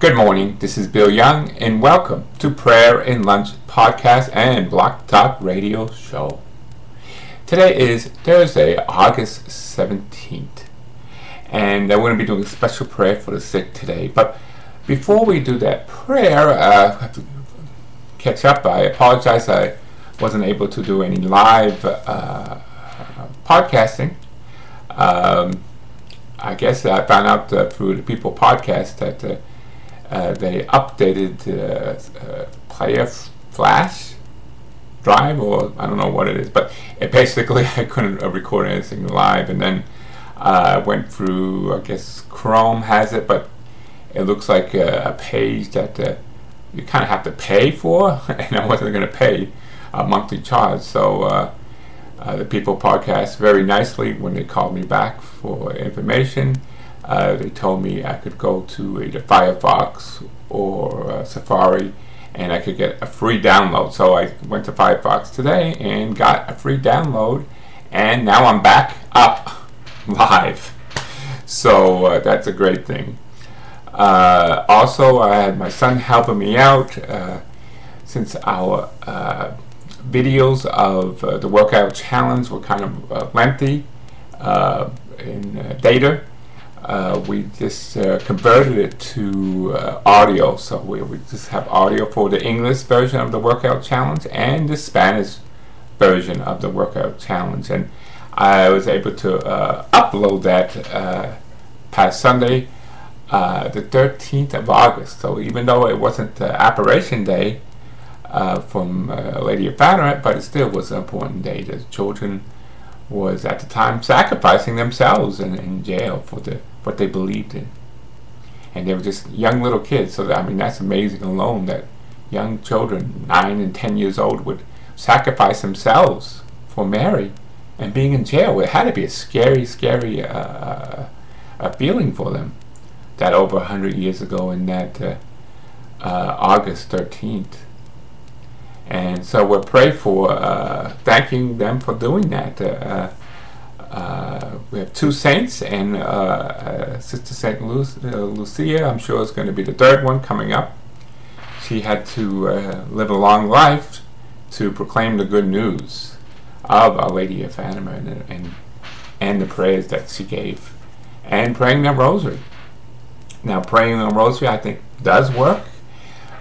Good morning. This is Bill Young, and welcome to Prayer and Lunch podcast and Blog Talk Radio show. Today is Thursday, August 17th, and I'm going to be doing a special prayer for the sick today. But before we do that prayer, uh, I have to catch up. I apologize. I wasn't able to do any live uh, podcasting. Um, I guess I found out uh, through the People podcast that uh, they updated uh, Player Flash drive, or I don't know what it is, but it basically I couldn't record anything live, and then I went through. I guess Chrome has it, but it looks like a, a page that you kind of have to pay for, and I wasn't going to pay a monthly charge, so. Uh, uh, the People podcast very nicely when they called me back for information. Uh, they told me I could go to either Firefox or uh, Safari and I could get a free download. So I went to Firefox today and got a free download, and now I'm back up live. So uh, that's a great thing. Uh, also, I had my son helping me out uh, since our videos of uh, the workout challenge were kind of uh, lengthy uh, in uh, data. Uh, we just converted it to audio, so we, we just have audio for the English version of the workout challenge and the Spanish version of the workout challenge. And I was able to upload that past Sunday, the 13th of August. So even though it wasn't Operation Day, uh, from uh, Lady of Fatima, but it still was an important day. The children was at the time sacrificing themselves in, in jail for the what they believed in, and they were just young little kids. So I mean, that's amazing alone that young children, nine and ten years old, would sacrifice themselves for Mary, and being in jail. It had to be a scary, scary uh, uh feeling for them. That over a hundred years ago, in that uh, uh, August thirteenth and so we pray for uh, thanking them for doing that. Uh, uh, we have two saints, and uh, uh, Sister Saint Lu- uh, Lucia, I'm sure is going to be the third one coming up. She had to live a long life to proclaim the good news of Our Lady of Fatima and, and, and the prayers that she gave, and praying the rosary. Now, praying the rosary, I think, does work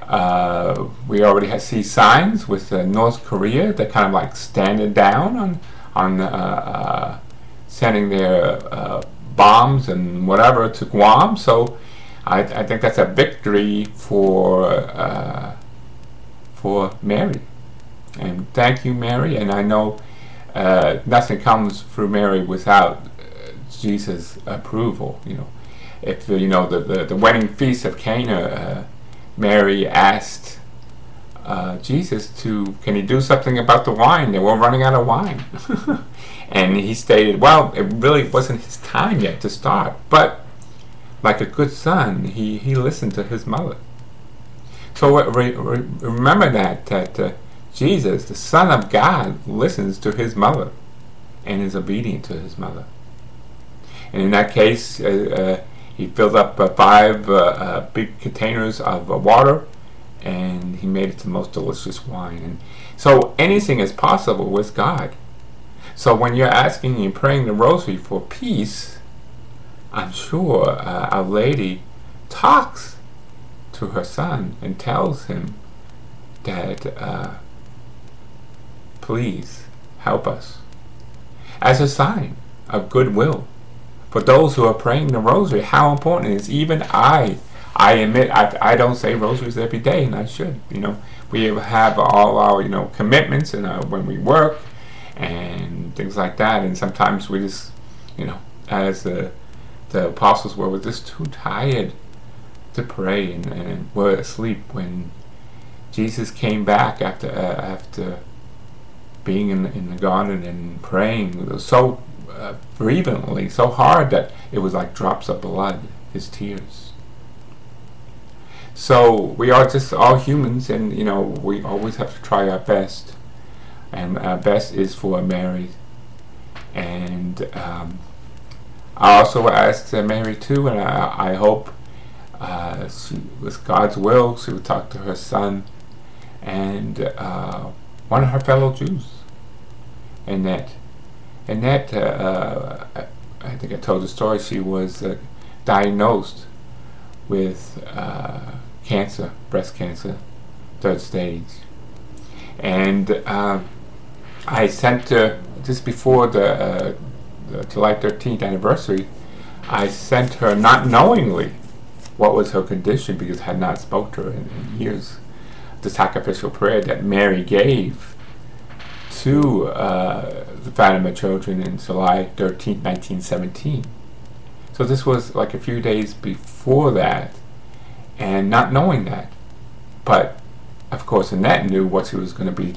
uh, we already see signs with uh, North Korea. They're kind of like standing down on on uh, uh sending their uh, bombs and whatever to Guam. So I, I think that's a victory for uh, for Mary. And thank you, Mary. And I know nothing comes through Mary without Jesus' approval. You know, if you know the the, the wedding feast of Cana Mary asked uh, Jesus to, can he do something about the wine? They were running out of wine. and he stated, well, it really wasn't his time yet to start. But like a good son, he, he listened to his mother. So re re remember that, that uh, Jesus, the Son of God, listens to his mother and is obedient to his mother. And in that case, uh, uh he filled up uh, five uh, big containers of water and he made it the most delicious wine. And so anything is possible with God. So when you're asking and praying the rosary for peace, I'm sure uh, Our Lady talks to her son and tells him that, uh, please help us as a sign of goodwill for those who are praying the rosary, how important it is. Even I, I admit, I, I don't say rosaries every day, and I should. You know, we have all our, you know, commitments and uh, when we work and things like that, and sometimes we just, you know, as the, the apostles were, we're just too tired to pray and, and we're asleep when Jesus came back after uh, after being in the, in the garden and praying. So uh, fervently, so hard that it was like drops of blood, his tears. So we are just all humans, and you know we always have to try our best, and our best is for Mary. And um, I also asked Mary too, and I, I hope uh, she God's will. She would talk to her son and uh, one of her fellow Jews, Annette. Annette, uh, I think I told the story. She was uh, diagnosed with uh, cancer, breast cancer, third stage, and um, I sent her just before the, the July 13th anniversary. I sent her not knowingly what was her condition because I had not spoke to her in, in years. The sacrificial prayer that Mary gave to uh, the Fatima children in July 13, 1917. So this was like a few days before that, and not knowing that. But of course, Annette knew what she was going to be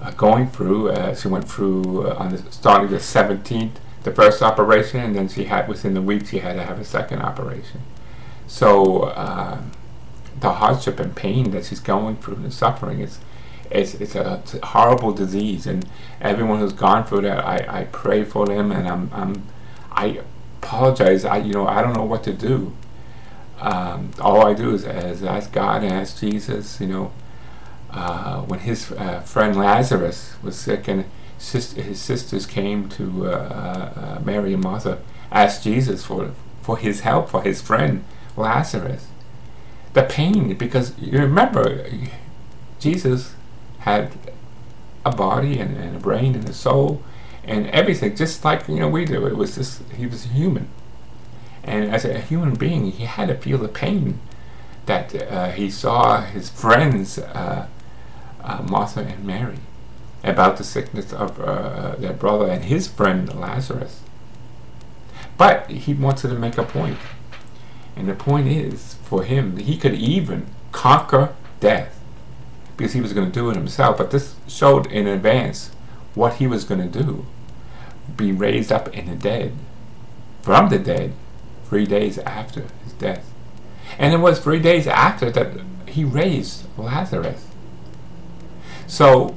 uh, going through. Uh, she went through uh, on the starting the 17th, the first operation, and then she had within the week she had to have a second operation. So uh, the hardship and pain that she's going through, the suffering, is it's, it's a horrible disease, and everyone who's gone through that, I, I pray for them, and I'm, I'm I apologize. I you know I don't know what to do. Um, all I do is, is, ask God and ask Jesus. You know, uh, when his uh, friend Lazarus was sick and his sisters came to uh, uh, Mary and Martha, asked Jesus for for his help for his friend Lazarus. The pain, because you remember, Jesus had a body and, and, a brain and a soul and everything, just like you know we do. It was just he was human, and as a human being, he had to feel the pain that uh, he saw his friends, uh, uh, Martha and Mary, about the sickness of uh, their brother and his friend Lazarus. But he wanted to make a point. And the point is, for him, he could even conquer death because he was going to do it himself. But this showed in advance what he was going to do be raised up in the dead, from the dead, three days after his death. And it was three days after that he raised Lazarus. So,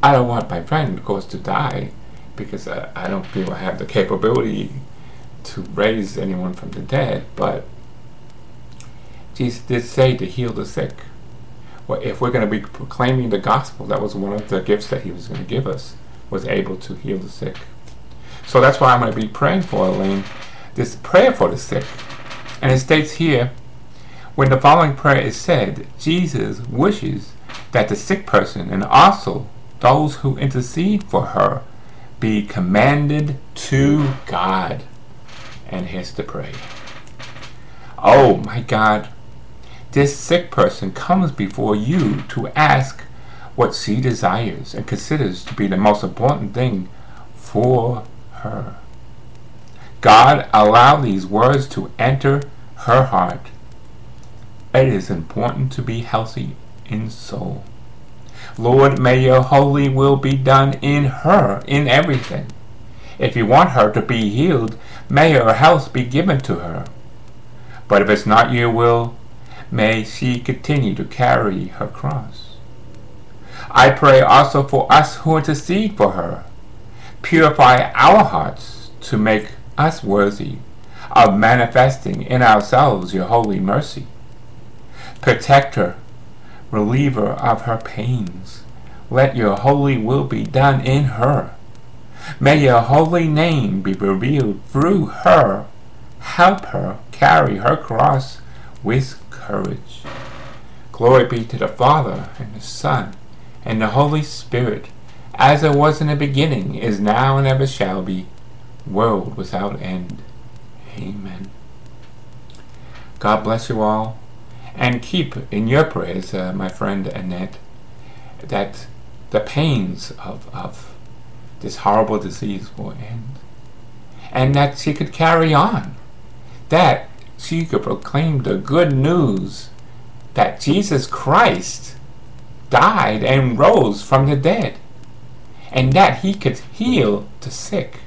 I don't want my friend, of course, to die because I, I don't feel I have the capability to raise anyone from the dead, but Jesus did say to heal the sick. Well, if we're going to be proclaiming the gospel, that was one of the gifts that he was going to give us, was able to heal the sick. So that's why I'm going to be praying for Elaine, this prayer for the sick. And it states here, when the following prayer is said, Jesus wishes that the sick person and also those who intercede for her be commanded to God and has to pray. Oh my God, this sick person comes before you to ask what she desires and considers to be the most important thing for her. God allow these words to enter her heart. It is important to be healthy in soul. Lord, may your holy will be done in her, in everything. If you want her to be healed, may her health be given to her. But if it's not your will, may she continue to carry her cross. I pray also for us who intercede for her. Purify our hearts to make us worthy of manifesting in ourselves your holy mercy. Protector, her, relieve her of her pains. Let your holy will be done in her May your holy name be revealed through her. Help her carry her cross with courage. Glory be to the Father, and the Son, and the Holy Spirit, as it was in the beginning, is now, and ever shall be, world without end. Amen. God bless you all, and keep in your prayers, uh, my friend Annette, that the pains of, of this horrible disease will end. And that she could carry on. That she could proclaim the good news that Jesus Christ died and rose from the dead. And that he could heal the sick.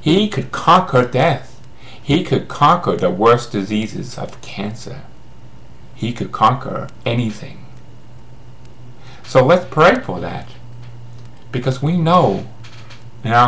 He could conquer death. He could conquer the worst diseases of cancer. He could conquer anything. So let's pray for that because we know now